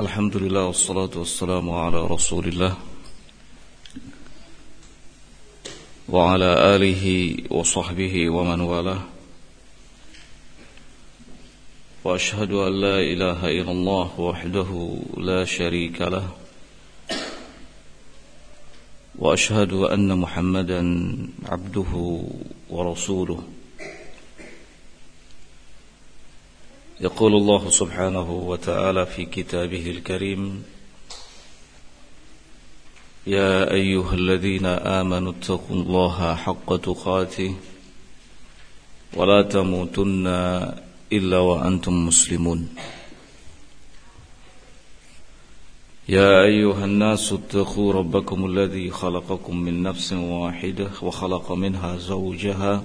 الحمد لله والصلاة والسلام على رسول الله وعلى آله وصحبه ومن والاه. وأشهد أن لا إله إلا الله وحده لا شريك له. وأشهد أن محمدا عبده ورسوله. يقول الله سبحانه وتعالى في كتابه الكريم يا أيها الذين آمنوا اتقوا الله حق تقاته ولا تموتن إلا وأنتم مسلمون. يا أيها الناس اتقوا ربكم الذي خلقكم من نفس واحدة وخلق منها زوجها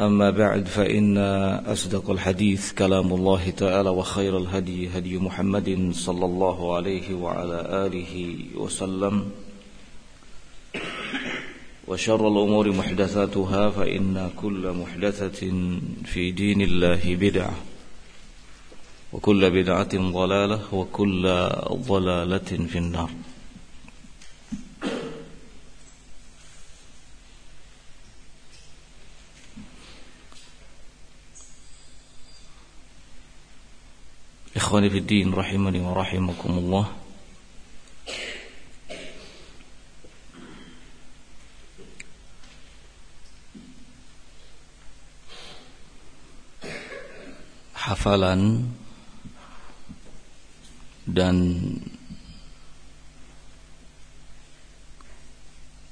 أما بعد فإن أصدق الحديث كلام الله تعالى وخير الهدي هدي محمد صلى الله عليه وعلى آله وسلم. وشر الأمور محدثاتها فإن كل محدثة في دين الله بدعة وكل بدعة ضلالة وكل ضلالة في النار. Ikhwani fi din rahimani wa rahimakumullah. Hafalan dan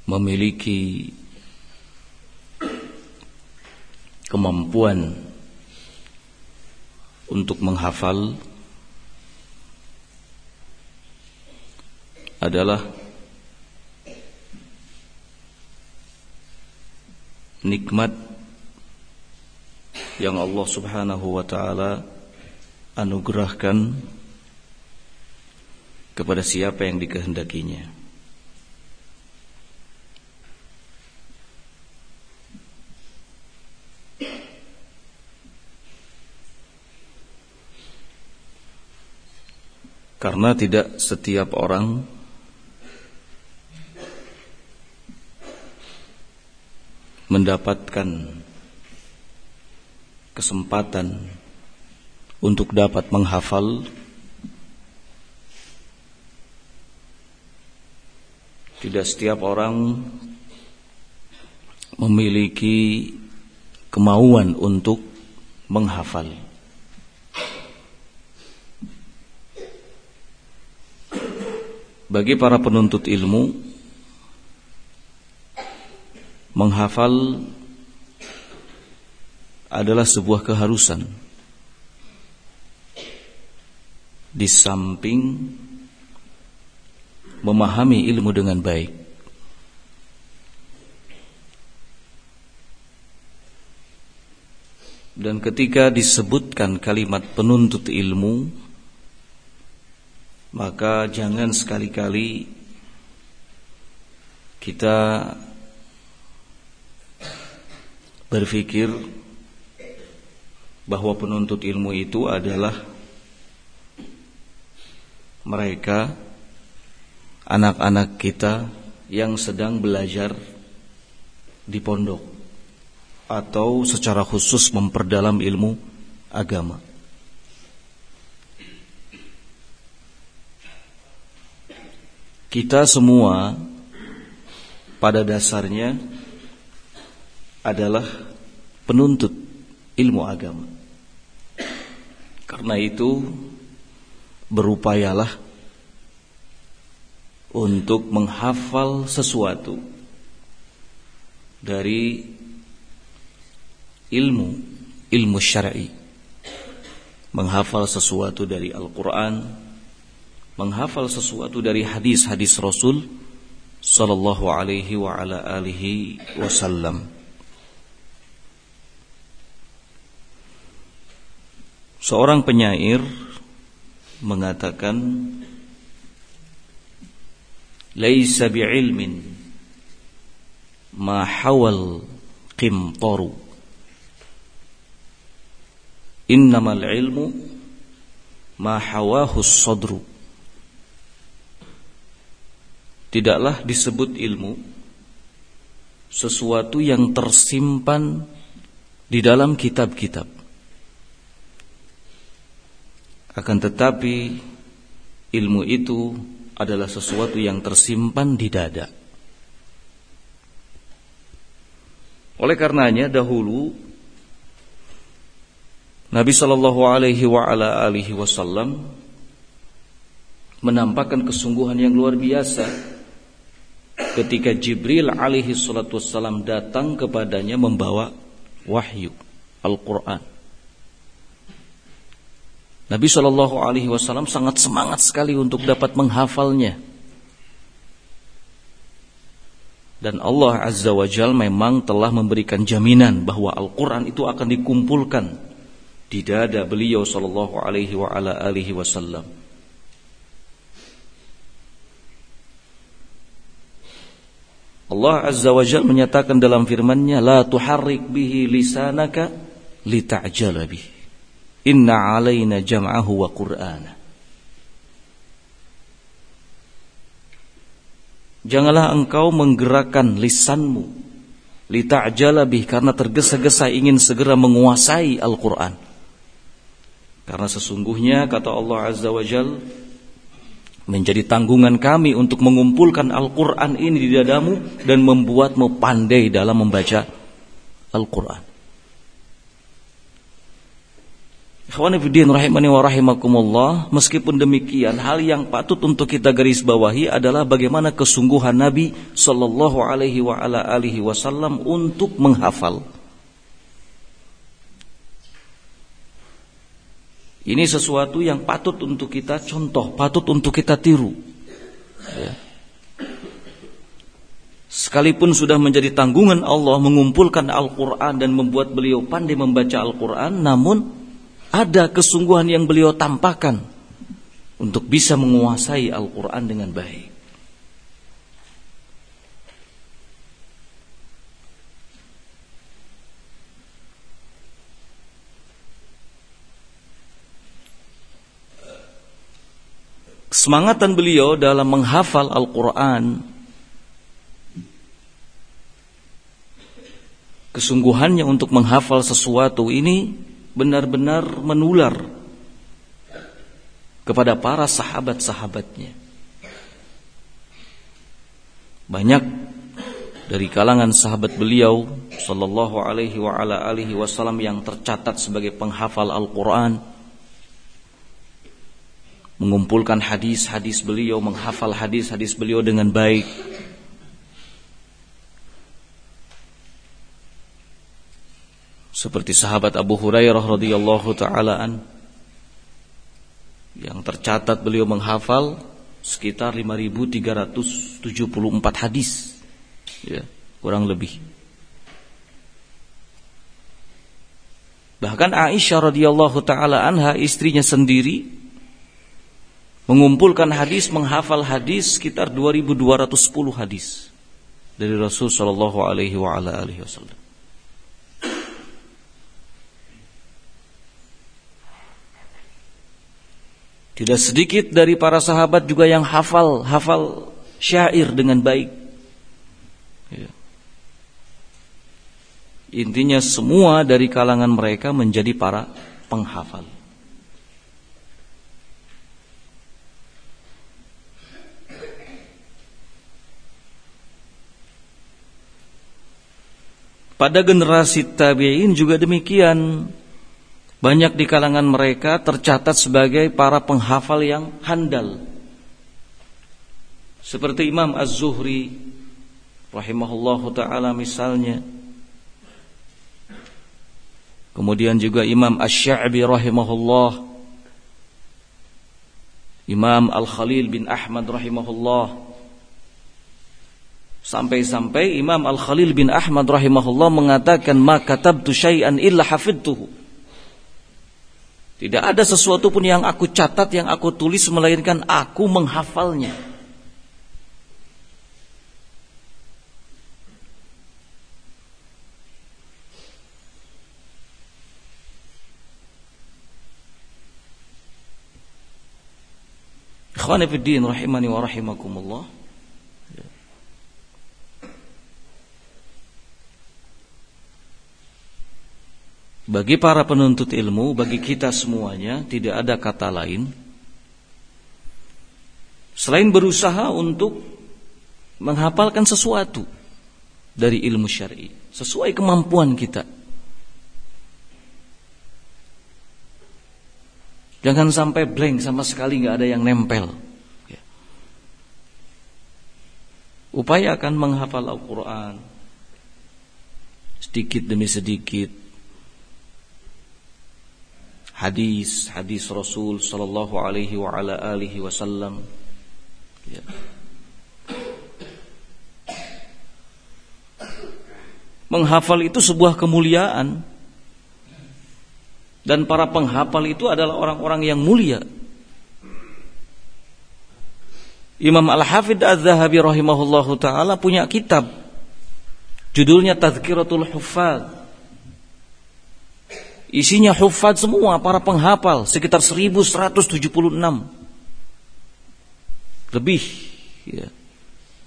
memiliki kemampuan untuk menghafal adalah nikmat yang Allah Subhanahu wa taala anugerahkan kepada siapa yang dikehendakinya. Karena tidak setiap orang mendapatkan kesempatan untuk dapat menghafal tidak setiap orang memiliki kemauan untuk menghafal. Bagi para penuntut ilmu menghafal adalah sebuah keharusan. Di samping memahami ilmu dengan baik. Dan ketika disebutkan kalimat penuntut ilmu, maka jangan sekali-kali kita berpikir bahwa penuntut ilmu itu adalah mereka anak-anak kita yang sedang belajar di pondok atau secara khusus memperdalam ilmu agama. Kita semua pada dasarnya adalah penuntut ilmu agama. Karena itu berupayalah untuk menghafal sesuatu dari ilmu ilmu syar'i menghafal sesuatu dari Al-Quran, menghafal sesuatu dari hadis-hadis Rasul Sallallahu alaihi wa ala alihi wasallam. Seorang penyair mengatakan Laisa bi'ilmin ma hawal qimtaru Innamal ilmu ma hawahu sadru Tidaklah disebut ilmu sesuatu yang tersimpan di dalam kitab-kitab. Akan tetapi ilmu itu adalah sesuatu yang tersimpan di dada. Oleh karenanya dahulu Nabi Shallallahu Alaihi Wasallam menampakkan kesungguhan yang luar biasa ketika Jibril alaihi wassalam datang kepadanya membawa wahyu Al-Quran. Nabi Shallallahu Alaihi Wasallam sangat semangat sekali untuk dapat menghafalnya. Dan Allah Azza wa Jal memang telah memberikan jaminan bahwa Al-Quran itu akan dikumpulkan di dada beliau Shallallahu Alaihi Wasallam. Allah Azza wa Jalla menyatakan dalam firman-Nya la tuharrik bihi lisanaka lita'jala bihi. Inna 'alaina jam'ahu wa qur'ana. Janganlah engkau menggerakkan lisanmu lita'jala bihi karena tergesa-gesa ingin segera menguasai Al-Qur'an. Karena sesungguhnya kata Allah Azza wa Jalla menjadi tanggungan kami untuk mengumpulkan Al-Quran ini di dadamu dan membuatmu pandai dalam membaca Al-Quran. Ikhwanifidin rahimani wa rahimakumullah Meskipun demikian Hal yang patut untuk kita garis bawahi Adalah bagaimana kesungguhan Nabi Sallallahu alaihi wa ala alihi wasallam Untuk menghafal Ini sesuatu yang patut untuk kita contoh, patut untuk kita tiru. Ya. Sekalipun sudah menjadi tanggungan Allah mengumpulkan Al-Quran dan membuat beliau pandai membaca Al-Quran, namun ada kesungguhan yang beliau tampakkan untuk bisa menguasai Al-Quran dengan baik. Kesemangatan beliau dalam menghafal Al-Quran Kesungguhannya untuk menghafal sesuatu ini benar-benar menular kepada para sahabat-sahabatnya. Banyak dari kalangan sahabat beliau sallallahu alaihi wa ala alihi wasallam yang tercatat sebagai penghafal Al-Qur'an mengumpulkan hadis-hadis beliau, menghafal hadis-hadis beliau dengan baik. Seperti sahabat Abu Hurairah radhiyallahu taalaan yang tercatat beliau menghafal sekitar 5374 hadis. Ya, kurang lebih. Bahkan Aisyah radhiyallahu taala anha istrinya sendiri mengumpulkan hadis, menghafal hadis sekitar 2210 hadis dari Rasul sallallahu alaihi wa ala alihi wasallam. Tidak sedikit dari para sahabat juga yang hafal hafal syair dengan baik. Ya. Intinya semua dari kalangan mereka menjadi para penghafal. Pada generasi tabi'in juga demikian. Banyak di kalangan mereka tercatat sebagai para penghafal yang handal. Seperti Imam Az-Zuhri rahimahullahu taala misalnya. Kemudian juga Imam Asy-Sya'bi rahimahullah Imam Al-Khalil bin Ahmad rahimahullah Sampai-sampai Imam Al-Khalil bin Ahmad rahimahullah mengatakan ma katabtu syai'an illa hafidtuhu. Tidak ada sesuatu pun yang aku catat, yang aku tulis melainkan aku menghafalnya. Ikhwani fi din rahimani wa rahimakumullah. Bagi para penuntut ilmu, bagi kita semuanya tidak ada kata lain selain berusaha untuk menghafalkan sesuatu dari ilmu syar'i sesuai kemampuan kita. Jangan sampai blank sama sekali nggak ada yang nempel. Ya. Upayakan menghafal Al-Quran sedikit demi sedikit. Hadis hadis Rasul Sallallahu Alaihi wa ala alihi Wasallam. Ya. Menghafal itu sebuah kemuliaan dan para penghafal itu adalah orang-orang yang mulia. Imam Al-Hafidh Az-Zahabi rahimahullahu taala punya kitab judulnya Tazkiratul Huffaz. Isinya huffaz semua para penghafal sekitar 1176. Lebih ya.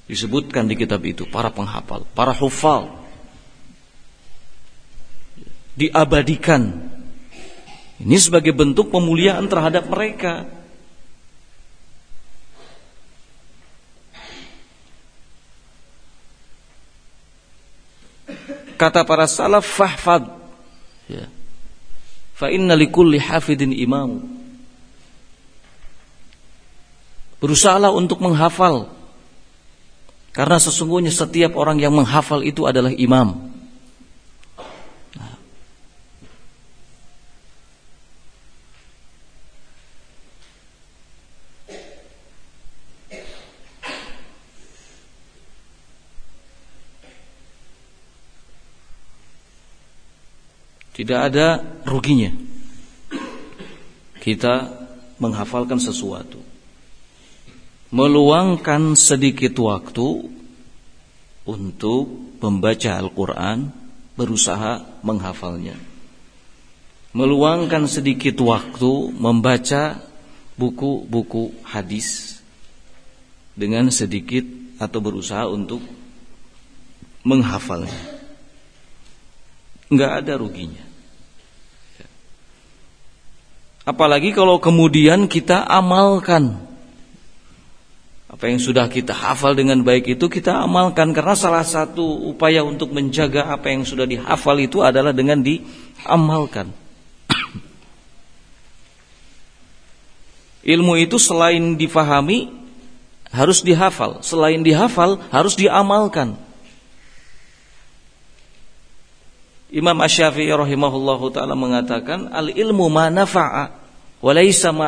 Disebutkan di kitab itu para penghafal, para huffaz. Diabadikan ini sebagai bentuk pemuliaan terhadap mereka. Kata para salaf fahfad. Ya. Fa inna likulli hafidin imam. Berusahalah untuk menghafal. Karena sesungguhnya setiap orang yang menghafal itu adalah imam. Tidak ada ruginya kita menghafalkan sesuatu. Meluangkan sedikit waktu untuk membaca Al-Quran, berusaha menghafalnya. Meluangkan sedikit waktu membaca buku-buku hadis dengan sedikit atau berusaha untuk menghafalnya. Enggak ada ruginya. Apalagi kalau kemudian kita amalkan apa yang sudah kita hafal dengan baik itu kita amalkan karena salah satu upaya untuk menjaga apa yang sudah dihafal itu adalah dengan diamalkan. Ilmu itu selain difahami harus dihafal, selain dihafal harus diamalkan. Imam Asy-Syafi'i rahimahullahu taala mengatakan al ilmu ma nafa'a wa laisa ma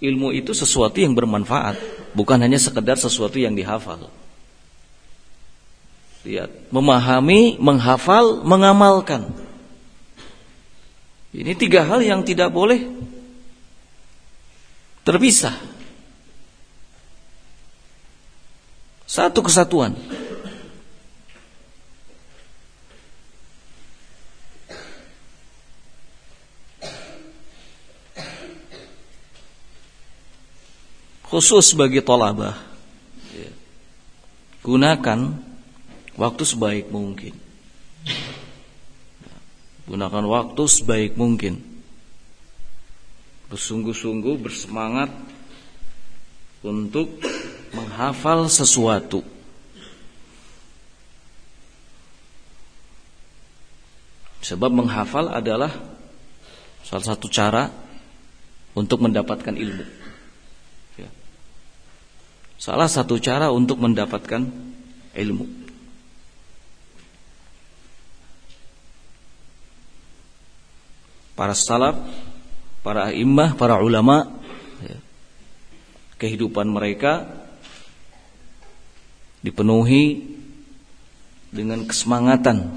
Ilmu itu sesuatu yang bermanfaat, bukan hanya sekedar sesuatu yang dihafal. Lihat, memahami, menghafal, mengamalkan. Ini tiga hal yang tidak boleh terpisah. Satu kesatuan. Khusus bagi tolabah. Ya. gunakan waktu sebaik mungkin. Gunakan waktu sebaik mungkin. Bersungguh-sungguh bersemangat untuk menghafal sesuatu. Sebab menghafal adalah salah satu cara untuk mendapatkan ilmu Salah satu cara untuk mendapatkan ilmu. Para salaf, para imah, para ulama ya, kehidupan mereka dipenuhi dengan kesemangatan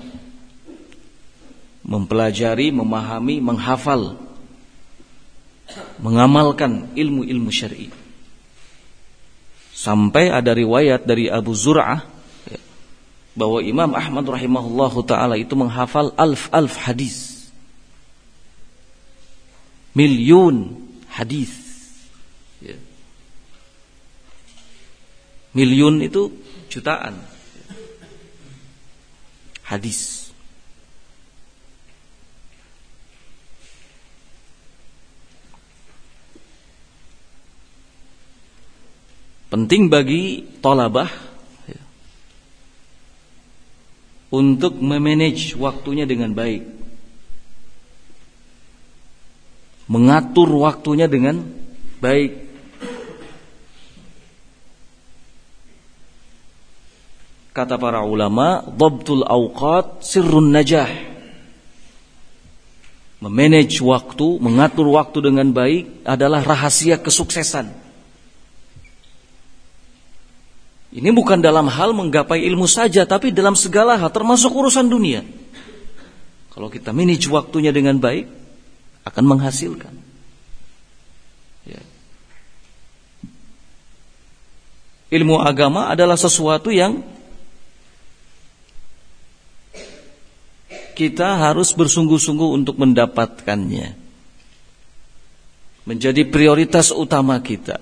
mempelajari, memahami, menghafal, mengamalkan ilmu-ilmu syar'i. Sampai ada riwayat dari Abu Zur'ah bahwa Imam Ahmad rahimahullahu taala itu menghafal alf-alf hadis. Milyun hadis. Ya. Milyun itu jutaan hadis. Penting bagi tolabah ya, untuk memanage waktunya dengan baik. Mengatur waktunya dengan baik. Kata para ulama, dhabtul awqat sirrun najah. Memanage waktu, mengatur waktu dengan baik adalah rahasia kesuksesan. Ini bukan dalam hal menggapai ilmu saja, tapi dalam segala hal, termasuk urusan dunia. Kalau kita manage waktunya dengan baik, akan menghasilkan. Ya. Ilmu agama adalah sesuatu yang kita harus bersungguh-sungguh untuk mendapatkannya. Menjadi prioritas utama kita.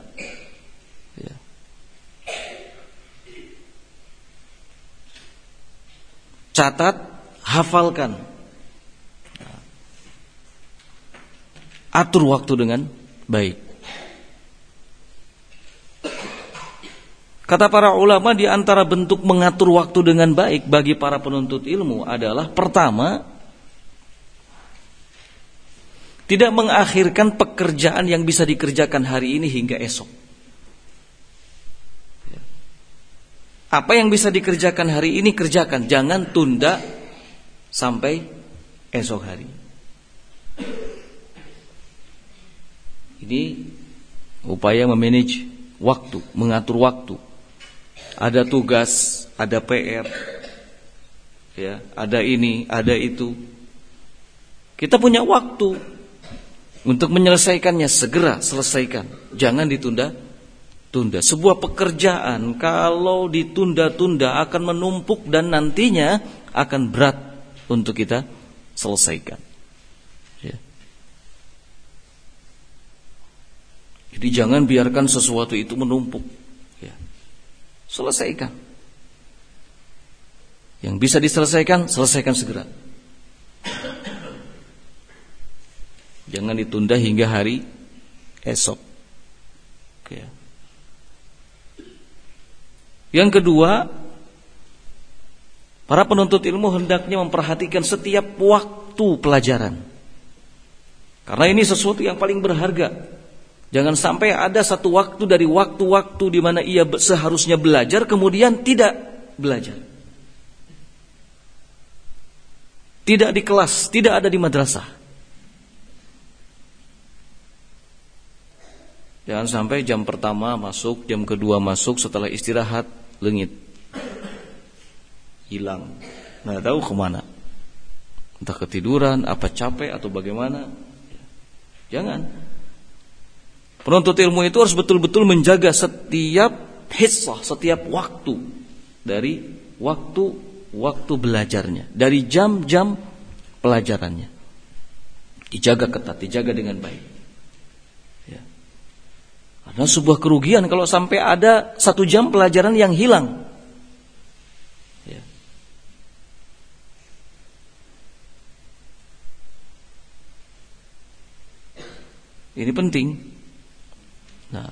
Catat, hafalkan. Atur waktu dengan baik. Kata para ulama di antara bentuk mengatur waktu dengan baik bagi para penuntut ilmu adalah pertama tidak mengakhirkan pekerjaan yang bisa dikerjakan hari ini hingga esok. Apa yang bisa dikerjakan hari ini kerjakan, jangan tunda sampai esok hari. Ini upaya memanage waktu, mengatur waktu ada tugas, ada PR, ya, ada ini, ada itu. Kita punya waktu untuk menyelesaikannya segera selesaikan, jangan ditunda. Tunda sebuah pekerjaan kalau ditunda-tunda akan menumpuk dan nantinya akan berat untuk kita selesaikan. Ya. Jadi jangan biarkan sesuatu itu menumpuk. Selesaikan. Yang bisa diselesaikan, selesaikan segera. Jangan ditunda hingga hari esok. Oke. Yang kedua, para penuntut ilmu hendaknya memperhatikan setiap waktu pelajaran. Karena ini sesuatu yang paling berharga. Jangan sampai ada satu waktu dari waktu-waktu di mana ia seharusnya belajar kemudian tidak belajar. Tidak di kelas, tidak ada di madrasah. Jangan sampai jam pertama masuk, jam kedua masuk, setelah istirahat lengit. Hilang. Nggak tahu ke mana. Entah ketiduran, apa capek atau bagaimana. Jangan. Penuntut ilmu itu harus betul-betul menjaga setiap hissah, setiap waktu dari waktu-waktu belajarnya, dari jam-jam pelajarannya. Dijaga ketat, dijaga dengan baik. Karena sebuah kerugian kalau sampai ada satu jam pelajaran yang hilang. Ya. Ini penting. Nah,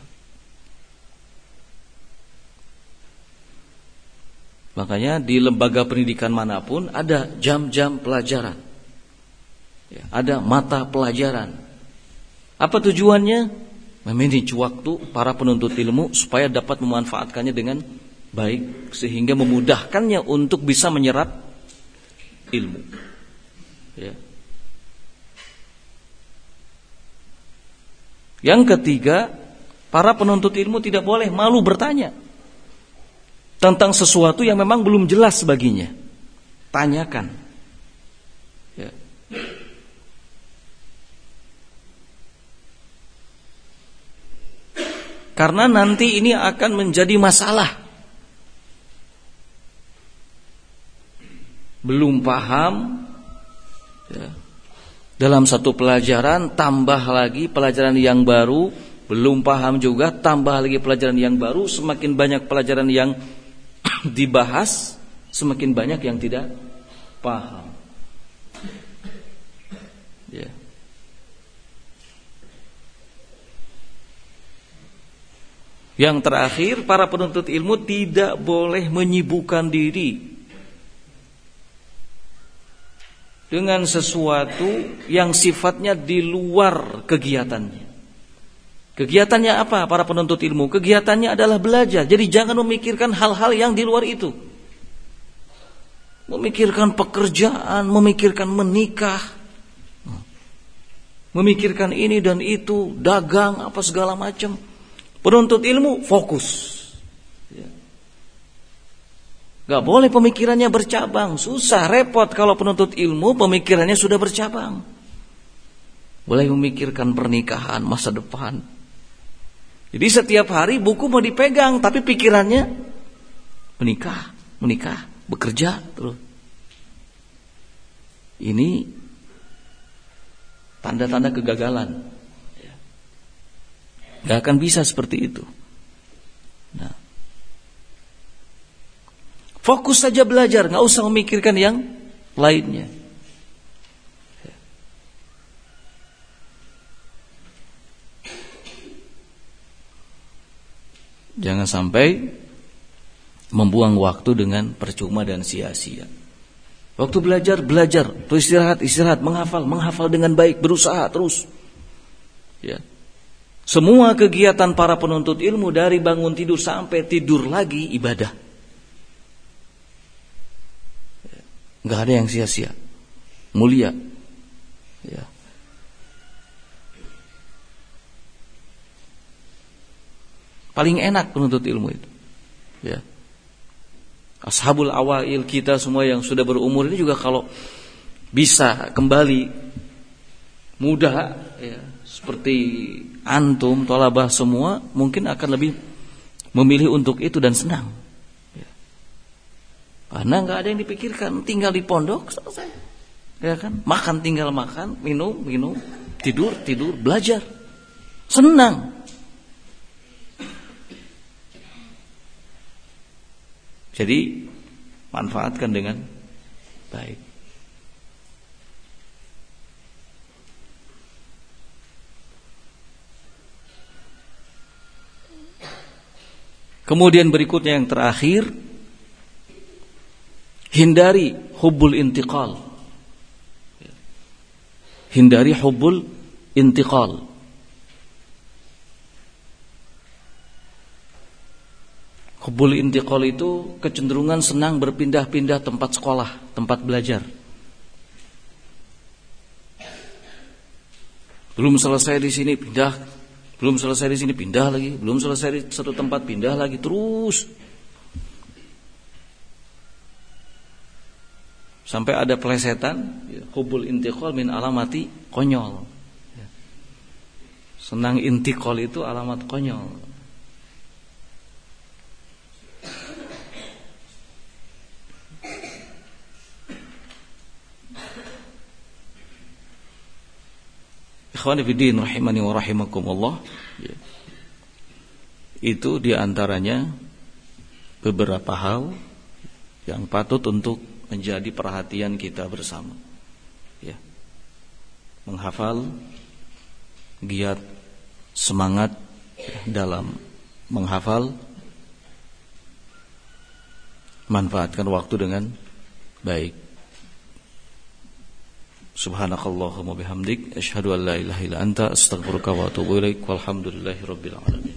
makanya di lembaga pendidikan mana pun ada jam-jam pelajaran, ya, ada mata pelajaran. Apa tujuannya? Memanage waktu para penuntut ilmu supaya dapat memanfaatkannya dengan baik sehingga memudahkannya untuk bisa menyerap ilmu. Ya. Yang ketiga, Para penuntut ilmu tidak boleh malu bertanya tentang sesuatu yang memang belum jelas baginya. Tanyakan. Karena nanti ini akan menjadi masalah. Belum paham, ya. dalam satu pelajaran tambah lagi pelajaran yang baru belum paham juga, tambah lagi pelajaran yang baru, semakin banyak pelajaran yang dibahas, semakin banyak yang tidak paham. Yang terakhir, para penuntut ilmu tidak boleh menyibukkan diri dengan sesuatu yang sifatnya di luar kegiatannya. Kegiatannya apa para penuntut ilmu? Kegiatannya adalah belajar. Jadi jangan memikirkan hal-hal yang di luar itu. Memikirkan pekerjaan, memikirkan menikah, memikirkan ini dan itu, dagang apa segala macam. Penuntut ilmu fokus. Ya. Gak boleh pemikirannya bercabang, susah, repot kalau penuntut ilmu pemikirannya sudah bercabang. Boleh memikirkan pernikahan, masa depan, jadi setiap hari buku mau dipegang tapi pikirannya menikah, menikah, bekerja terus. Ini tanda-tanda kegagalan. Gak akan bisa seperti itu. Nah. Fokus saja belajar, nggak usah memikirkan yang lainnya. Jangan sampai membuang waktu dengan percuma dan sia-sia. Waktu belajar, belajar. Waktu istirahat, istirahat. Menghafal, menghafal dengan baik. Berusaha terus. Ya. Semua kegiatan para penuntut ilmu dari bangun tidur sampai tidur lagi ibadah. Gak ada yang sia-sia. Mulia. Ya. Paling enak penuntut ilmu itu. Ya. Ashabul awail kita semua yang sudah berumur ini juga kalau bisa kembali muda ya, seperti antum tolabah semua mungkin akan lebih memilih untuk itu dan senang. Ya. Karena nggak ada yang dipikirkan, tinggal di pondok selesai. Ya kan? Makan tinggal makan, minum, minum, tidur, tidur, belajar. Senang. Jadi manfaatkan dengan baik. Kemudian berikutnya yang terakhir hindari hubul intiqal. Hindari hubul intiqal. Hubul intiqal itu kecenderungan senang berpindah-pindah tempat sekolah, tempat belajar. Belum selesai di sini pindah, belum selesai di sini pindah lagi, belum selesai di satu tempat pindah lagi terus. Sampai ada pelesetan, ya, hubul intiqal min alamati konyol. Ya. Senang intiqal itu alamat konyol. Ikhwani fiddin rahimani wa rahimakumullah. Itu di antaranya beberapa hal yang patut untuk menjadi perhatian kita bersama. Ya. Menghafal, giat, semangat dalam menghafal, manfaatkan waktu dengan baik. Subhanakallahumma bihamdik asyhadu an la ilaha illa anta astaghfiruka wa atubu ilaik walhamdulillahi rabbil alamin